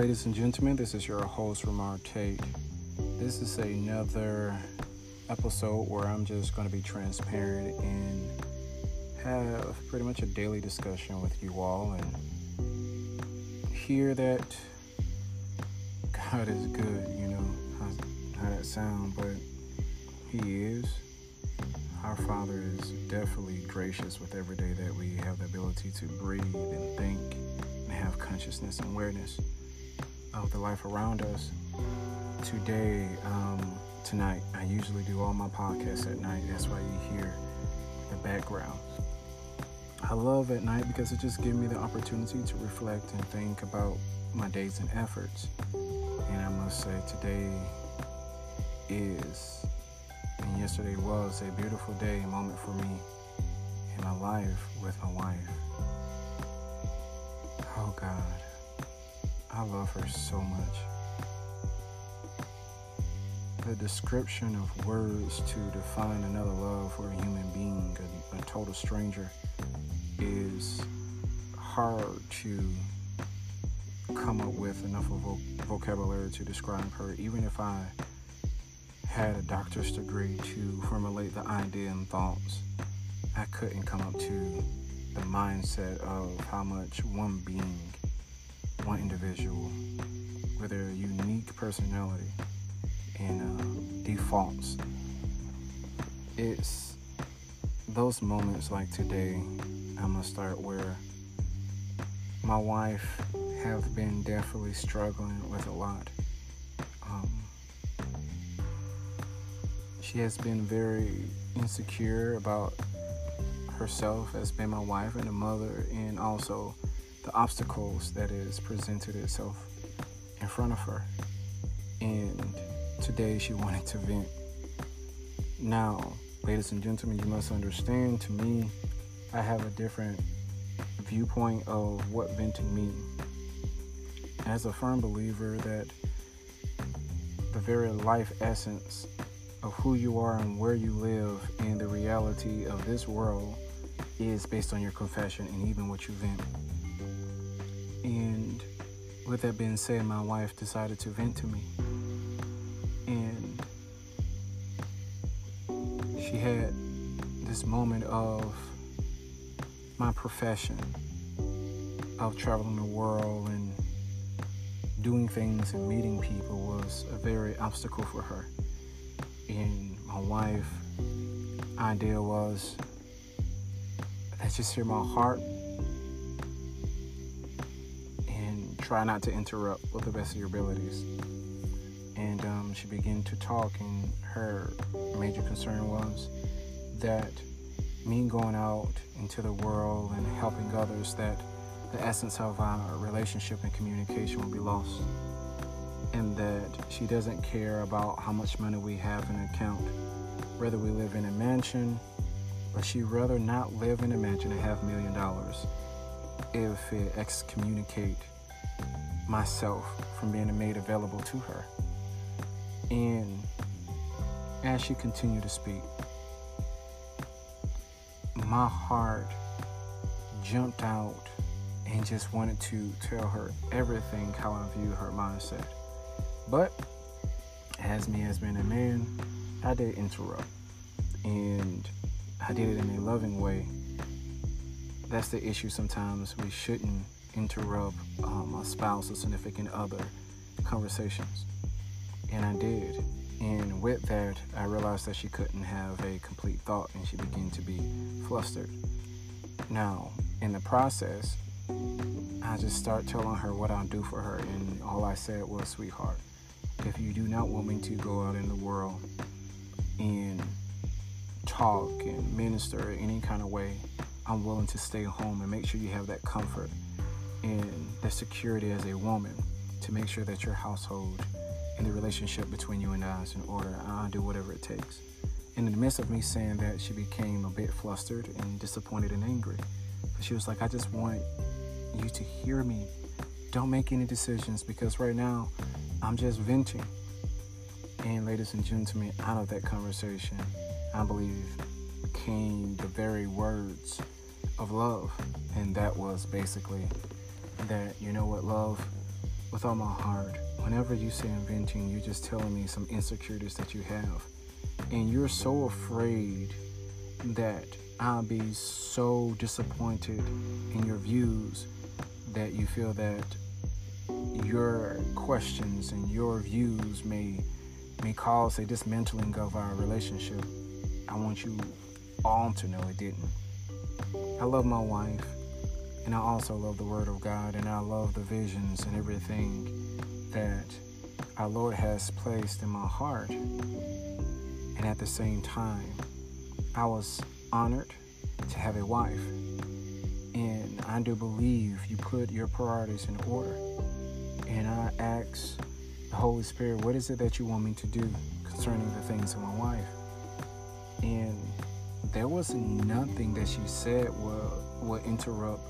ladies and gentlemen. This is your host, Ramar Tate. This is another episode where I'm just going to be transparent and have pretty much a daily discussion with you all and hear that God is good, you know, how, how that sound, but He is. Our Father is definitely gracious with every day that we have the ability to breathe and think and have consciousness and awareness of the life around us. Today, um, tonight, I usually do all my podcasts at night. That's why you hear the background. I love at night because it just gives me the opportunity to reflect and think about my days and efforts. And I must say, today is, and yesterday was, a beautiful day, moment for me in my life with my wife. Oh God, I love her so much. The description of words to define another love for a human being, a, a total stranger, is hard to come up with enough of vocabulary to describe her, even if I had a doctor's degree to formulate the idea and thoughts. I couldn't come up to the mindset of how much one being, one individual, with a unique personality and uh, defaults. It's those moments like today, I'm gonna start where my wife have been definitely struggling with a lot. Um, she has been very insecure about herself as being my wife and a mother, and also the obstacles that has presented itself in front of her. And today she wanted to vent. Now, ladies and gentlemen, you must understand to me, I have a different viewpoint of what venting means. As a firm believer that the very life essence of who you are and where you live and the reality of this world is based on your confession and even what you vent. And with that being said, my wife decided to vent to me. And she had this moment of my profession of traveling the world and doing things and meeting people was a very obstacle for her. And my wife idea was let's just hear my heart try not to interrupt with the best of your abilities. And um, she began to talk, and her major concern was that me going out into the world and helping others, that the essence of our relationship and communication will be lost. And that she doesn't care about how much money we have in account, whether we live in a mansion but she'd rather not live in a mansion and have a million dollars if it excommunicate myself from being made available to her. And as she continued to speak, my heart jumped out and just wanted to tell her everything how I view her mindset. But as me as being a man, I did interrupt. And I did it in a loving way. That's the issue sometimes. We shouldn't interrupt um, a spouse or significant other conversations. And I did. And with that, I realized that she couldn't have a complete thought and she began to be flustered. Now, in the process, I just start telling her what I'll do for her. And all I said was, sweetheart, if you do not want me to go out in the world and talk and minister in any kind of way, I'm willing to stay home and make sure you have that comfort and the security as a woman to make sure that your household and the relationship between you and I is in order. I'll do whatever it takes. And in the midst of me saying that, she became a bit flustered and disappointed and angry. But she was like, I just want you to hear me. Don't make any decisions because right now I'm just venting. And ladies and gentlemen, out of that conversation, I believe, came the very words of love. And that was basically that, you know what, love, with all my heart. Whenever you say inventing, you're just telling me some insecurities that you have. And you're so afraid that I'll be so disappointed in your views that you feel that your questions and your views may may cause a dismantling of our relationship. I want you all to know it didn't. I love my wife, and I also love the Word of God, and I love the visions and everything that our Lord has placed in my heart. And at the same time, I was honored to have a wife. And I do believe you put your priorities in order. And I ask the Holy Spirit, what is it that you want me to do concerning the things of my wife? And there was nothing that she said will, will interrupt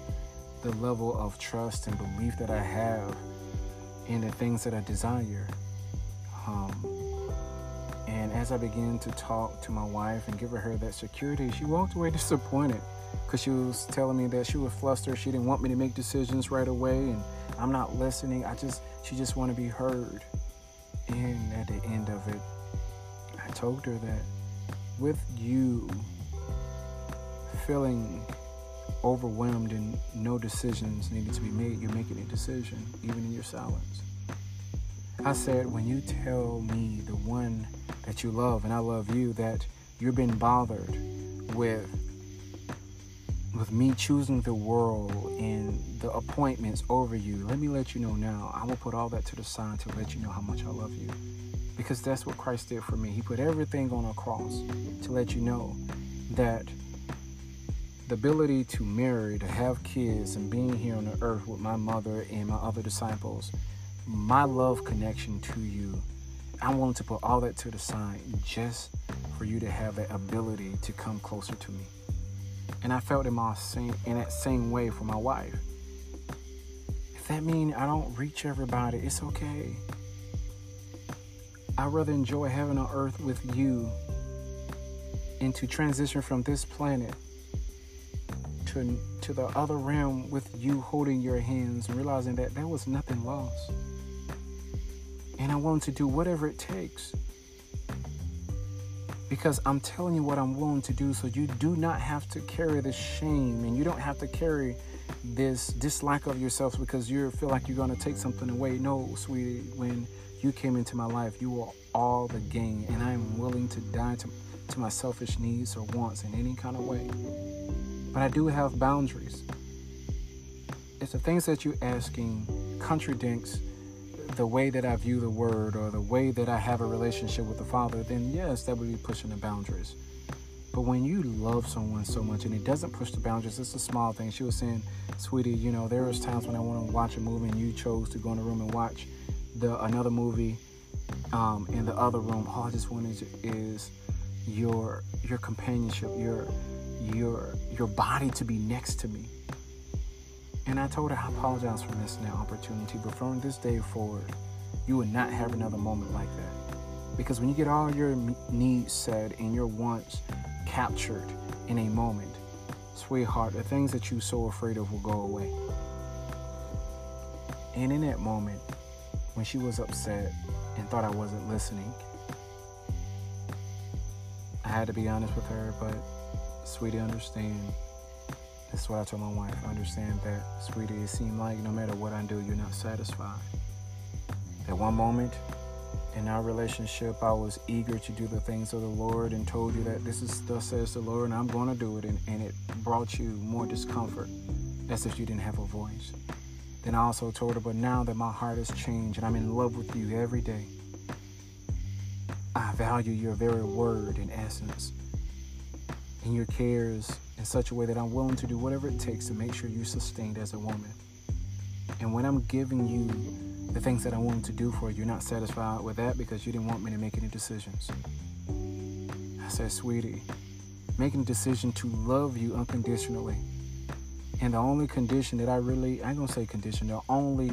the level of trust and belief that I have in the things that I desire. Um, and as I began to talk to my wife and give her that security, she walked away disappointed because she was telling me that she was flustered. She didn't want me to make decisions right away, and I'm not listening. I just, she just want to be heard. And at the end of it, I told her that with you feeling overwhelmed and no decisions needed to be made, you're making a decision, even in your silence. I said, when you tell me the one that you love and I love you, that you're being bothered with with me choosing the world and the appointments over you, let me let you know now. I will put all that to the side to let you know how much I love you. Because that's what Christ did for me. He put everything on a cross to let you know that the ability to marry, to have kids, and being here on the earth with my mother and my other disciples, my love connection to you I'm willing to put all that to the side just for you to have that ability to come closer to me. And I felt in my same in that same way for my wife. If that means I don't reach everybody, it's okay. I'd rather enjoy heaven on earth with you and to transition from this planet to, to the other realm with you holding your hands and realizing that there was nothing lost. And I'm willing to do whatever it takes. Because I'm telling you what I'm willing to do so you do not have to carry this shame and you don't have to carry this dislike of yourself because you feel like you're going to take something away. No, sweetie, when you came into my life, you were all the gain, and I am willing to die to, to my selfish needs or wants in any kind of way. But I do have boundaries. If the things that you're asking contradicts the way that I view the word or the way that I have a relationship with the Father, then yes, that would be pushing the boundaries. But when you love someone so much and it doesn't push the boundaries, it's a small thing. She was saying, sweetie, you know, there was times when I want to watch a movie and you chose to go in the room and watch the another movie um, in the other room. All I just wanted is your your companionship, your your your body to be next to me. And I told her I apologize for missing that opportunity, but from this day forward, you will not have another moment like that. Because when you get all your needs said and your wants captured in a moment, sweetheart, the things that you're so afraid of will go away. And in that moment, when she was upset and thought I wasn't listening, I had to be honest with her, but sweetie, understand that's what I told my wife. Understand that, sweetie, it seemed like no matter what I do, you're not satisfied. At one moment in our relationship, I was eager to do the things of the Lord and told you that this is thus says the Lord and I'm going to do it. And, and it brought you more discomfort as if you didn't have a voice. Then I also told her, but now that my heart has changed and I'm in love with you every day, I value your very word and essence and your cares in such a way that I'm willing to do whatever it takes to make sure you're sustained as a woman. And when I'm giving you the things that I want to do for you, you're not satisfied with that because you didn't want me to make any decisions. I said, sweetie, making a decision to love you unconditionally. And the only condition that I really, I'm going to say condition, the only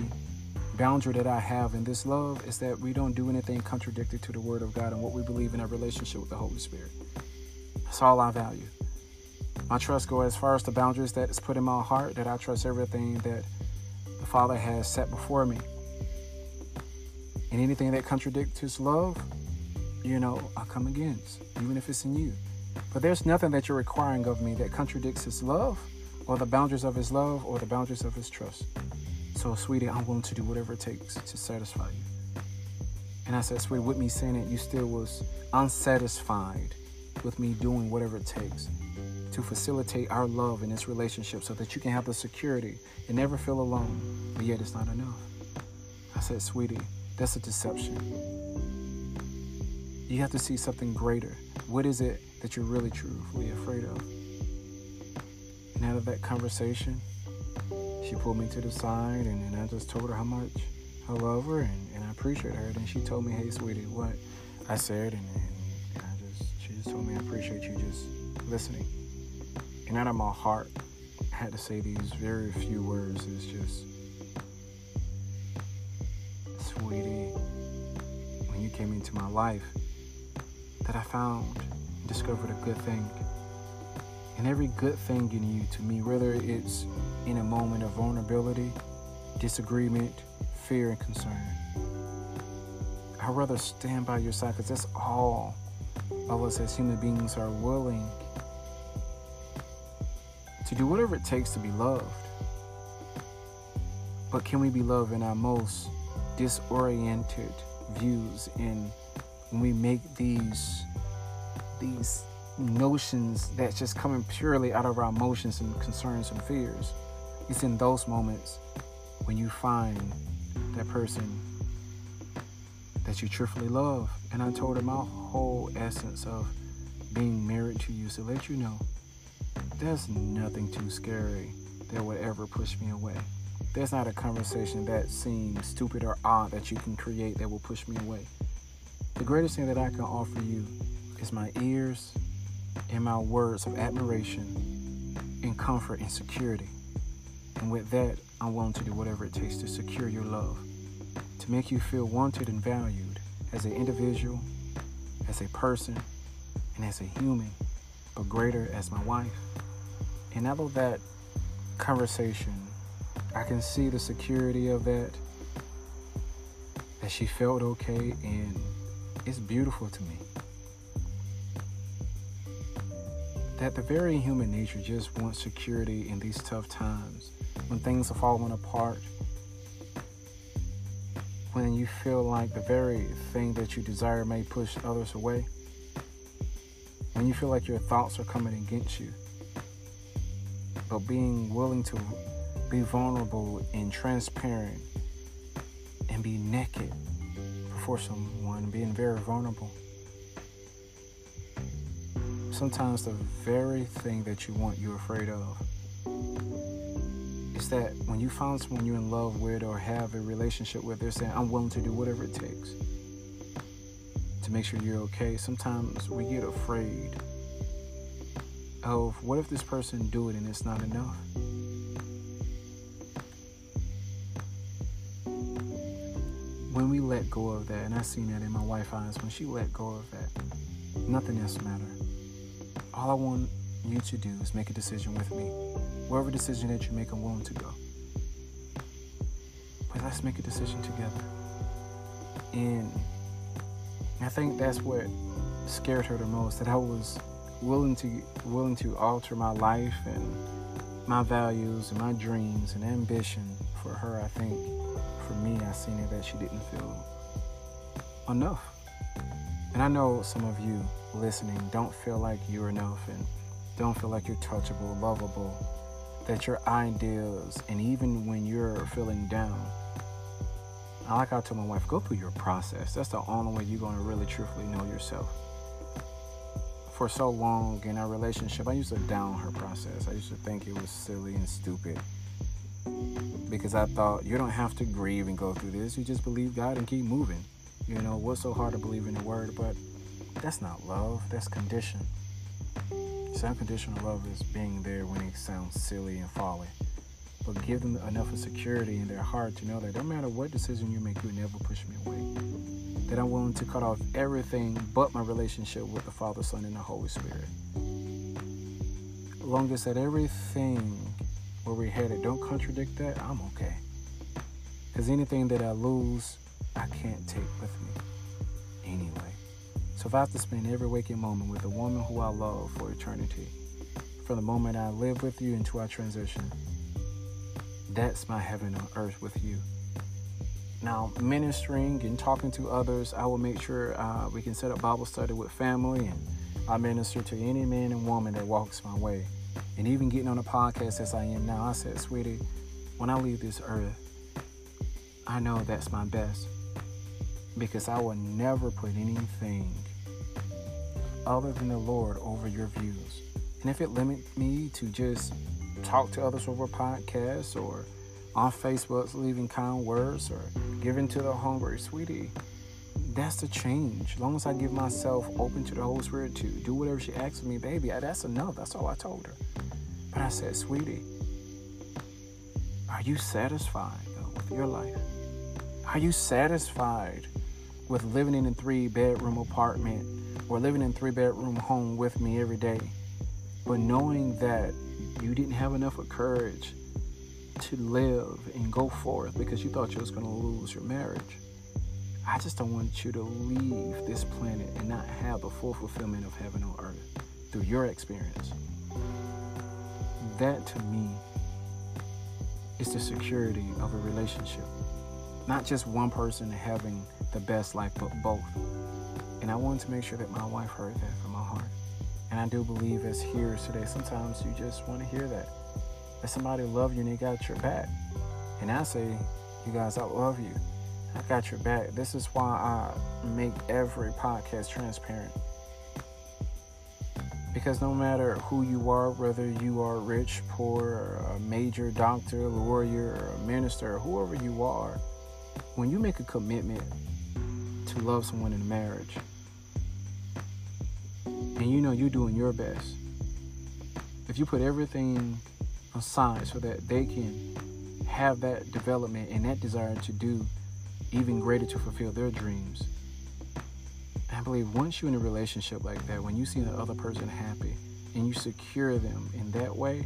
boundary that I have in this love is that we don't do anything contradictory to the Word of God and what we believe in our relationship with the Holy Spirit. That's all I value. My trust goes as far as the boundaries that is put in my heart, that I trust everything that the Father has set before me. And anything that contradicts his love, you know, I come against, even if it's in you. But there's nothing that you're requiring of me that contradicts his love or the boundaries of his love or the boundaries of his trust. So, sweetie, I'm willing to do whatever it takes to satisfy you. And I said, sweetie, with me saying it, you still was unsatisfied with me doing whatever it takes to facilitate our love in this relationship so that you can have the security and never feel alone, but yet it's not enough. I said, sweetie, that's a deception. You have to see something greater. What is it that you're really truly afraid of? And out of that conversation, she pulled me to the side and, and I just told her how much I love her and, and I appreciate her. And she told me, hey, sweetie, what I said. And, and told me, I appreciate you just listening. And out of my heart, I had to say these very few words. It's just, sweetie, when you came into my life, that I found, discovered a good thing. And every good thing in you to me, whether it's in a moment of vulnerability, disagreement, fear, and concern, I'd rather stand by your side because that's all of us as human beings are willing to do whatever it takes to be loved. But can we be loved in our most disoriented views and when we make these these notions that's just coming purely out of our emotions and concerns and fears. It's in those moments when you find that person that you truthfully love. And I told her my whole essence of being married to you to let you know there's nothing too scary that would ever push me away. There's not a conversation that seems stupid or odd that you can create that will push me away. The greatest thing that I can offer you is my ears and my words of admiration and comfort and security. And with that, I'm willing to do whatever it takes to secure your love, to make you feel wanted and valued as an individual, as a person, and as a human, but greater as my wife. And out of that conversation, I can see the security of that, that she felt okay, and it's beautiful to me. that the very human nature just wants security in these tough times when things are falling apart when you feel like the very thing that you desire may push others away? When you feel like your thoughts are coming against you but being willing to be vulnerable and transparent and be naked before someone being very vulnerable. Sometimes the very thing that you want you're afraid of that when you find someone you're in love with or have a relationship with, they're saying, I'm willing to do whatever it takes to make sure you're okay. Sometimes we get afraid of what if this person do it and it's not enough? When we let go of that, and I seen that in my wife's eyes, when she let go of that, nothing else mattered all I want you to do is make a decision with me. Whatever decision that you make, I'm willing to go. But let's make a decision together. And I think that's what scared her the most, that I was willing to willing to alter my life and my values and my dreams and ambition for her. I think for me, I seen it that she didn't feel enough. And I know some of you listening don't feel like you're enough and don't feel like you're touchable, lovable, that your ideas, and even when you're feeling down, I like I told my wife, go through your process. That's the only way you're going to really truthfully know yourself. For so long in our relationship, I used to down her process. I used to think it was silly and stupid because I thought you don't have to grieve and go through this. You just believe God and keep moving. You know, what's so hard to believe in the word? But that's not love, that's condition. Unconditional love is being there when it sounds silly and folly. But give them enough of security in their heart to know that no matter what decision you make, you never push me away. That I'm willing to cut off everything but my relationship with the Father, Son, and the Holy Spirit. Long as that everything where we're headed don't contradict that, I'm okay. Because anything that I lose I can't take with me. So if I have to spend every waking moment with the woman who I love for eternity, from the moment I live with you into our transition, that's my heaven on earth with you. Now, ministering and talking to others, I will make sure uh, we can set up Bible study with family and I minister to any man and woman that walks my way. And even getting on a podcast as I am now, I said, sweetie, when I leave this earth, I know that's my best because I will never put anything other than the Lord over your views. And if it limits me to just talk to others over podcasts or on Facebook, leaving kind words or giving to the hungry, sweetie, that's the change. As long as I give myself open to the Holy Spirit to do whatever she asks me, baby, that's enough. That's all I told her. But I said, sweetie, are you satisfied though with your life? Are you satisfied with living in a three bedroom apartment or living in three bedroom home with me every day? But knowing that you didn't have enough of courage to live and go forth because you thought you was going to lose your marriage. I just don't want you to leave this planet and not have the full fulfillment of heaven on earth through your experience. That to me is the security of a relationship. Not just one person having the best life, but both. And I wanted to make sure that my wife heard that from my heart. And I do believe as hearers today, sometimes you just want to hear that. That somebody love you and they got your back. And I say, you guys, I love you. I got your back. This is why I make every podcast transparent. Because no matter who you are, whether you are rich, poor, a major doctor, a lawyer, a minister, whoever you are, when you make a commitment to love someone in marriage, and you know you're doing your best, if you put everything aside so that they can have that development and that desire to do even greater to fulfill their dreams. I believe once you're in a relationship like that, when you see the other person happy and you secure them in that way,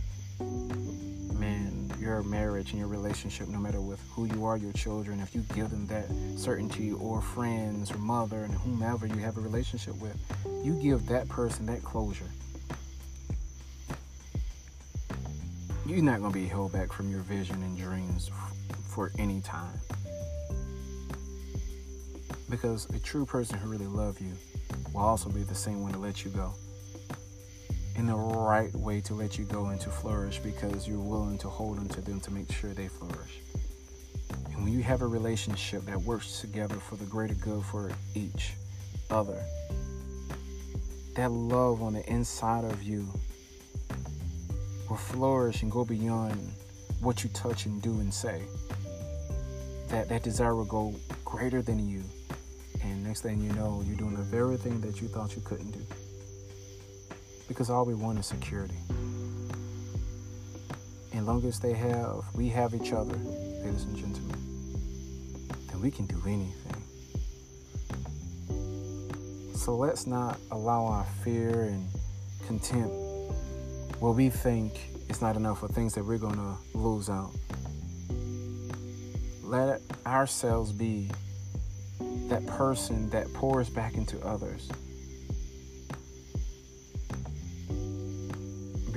your marriage and your relationship, no matter with who you are, your children, if you give them that certainty or friends or mother and whomever you have a relationship with, you give that person that closure. You're not going to be held back from your vision and dreams for any time. Because a true person who really loves you will also be the same one to let you go. In the right way to let you go and to flourish because you're willing to hold on to them to make sure they flourish. And when you have a relationship that works together for the greater good for each other, that love on the inside of you will flourish and go beyond what you touch and do and say. That that desire will go greater than you and next thing you know, you're doing the very thing that you thought you couldn't do. Because all we want is security. And long as they have, we have each other, ladies and gentlemen, then we can do anything. So let's not allow our fear and contempt what we think is not enough for things that we're going to lose out. Let ourselves be that person that pours back into others.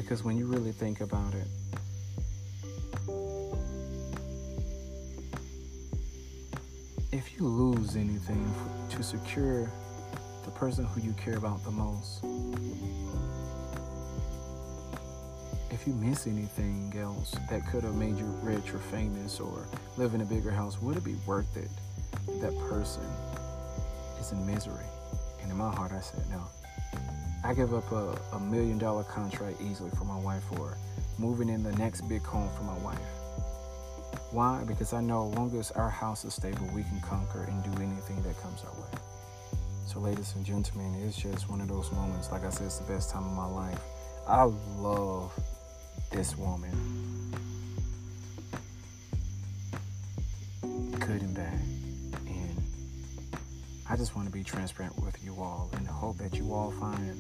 Because when you really think about it, if you lose anything to secure the person who you care about the most, if you miss anything else that could have made you rich or famous or live in a bigger house, would it be worth it? that person is in misery. And in my heart, I said, no. I give up a, a million dollar contract easily for my wife or moving in the next big home for my wife. Why? Because I know as long as our house is stable, we can conquer and do anything that comes our way. So, ladies and gentlemen, it's just one of those moments. Like I said, it's the best time of my life. I love this woman. I just want to be transparent with you all and hope that you all find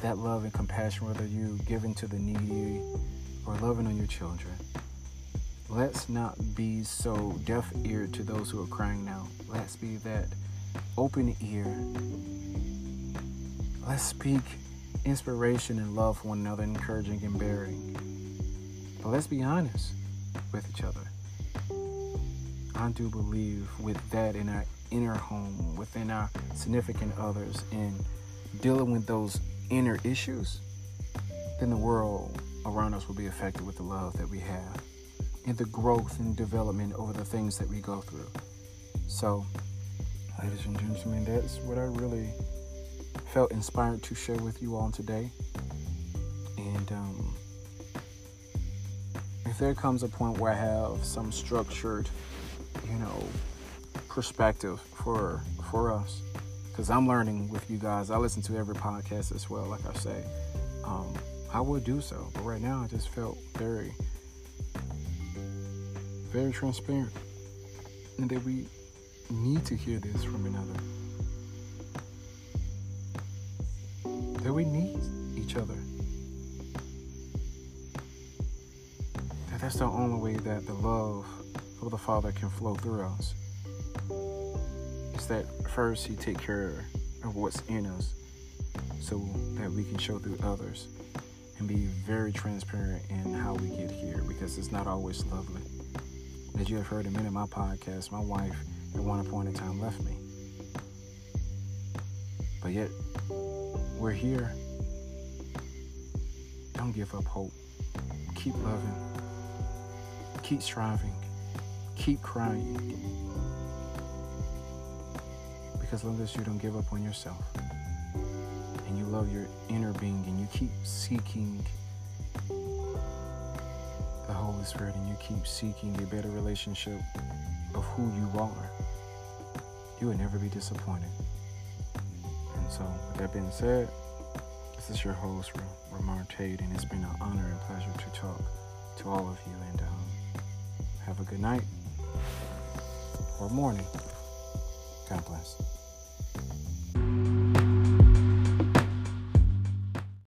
that love and compassion, whether you giving to the needy or loving on your children. let's not be so deaf eared to those who are crying now. Let's be that open ear. Let's speak inspiration and love for one another, encouraging and bearing. But let's be honest with each other. I do believe with that in our inner home, within our significant others, in dealing with those inner issues, then the world around us will be affected with the love that we have and the growth and development over the things that we go through. So, ladies and gentlemen, that's what I really felt inspired to share with you all today. And um, if there comes a point where I have some structured, you know, perspective for for us, because I'm learning with you guys. I listen to every podcast as well, like I say. Um, I would do so, but right now I just felt very, very transparent, and that we need to hear this from another. That we need each other. That that's the only way that the love of the Father can flow through us. Is that first He take care of what's in us, so that we can show through others and be very transparent in how we get here because it's not always lovely. As you have heard in many of my podcasts, my wife at one point in time left me. But yet, we're here. Don't give up hope. Keep loving. Keep striving. Keep crying. Because long as you don't give up on yourself and you love your inner being and you keep seeking the Holy Spirit and you keep seeking a better relationship of who you are, you will never be disappointed. And so, with that being said, this is your host, Ramar Tate, and it's been an honor and pleasure to talk to all of you. And um, have a good night or morning. God bless.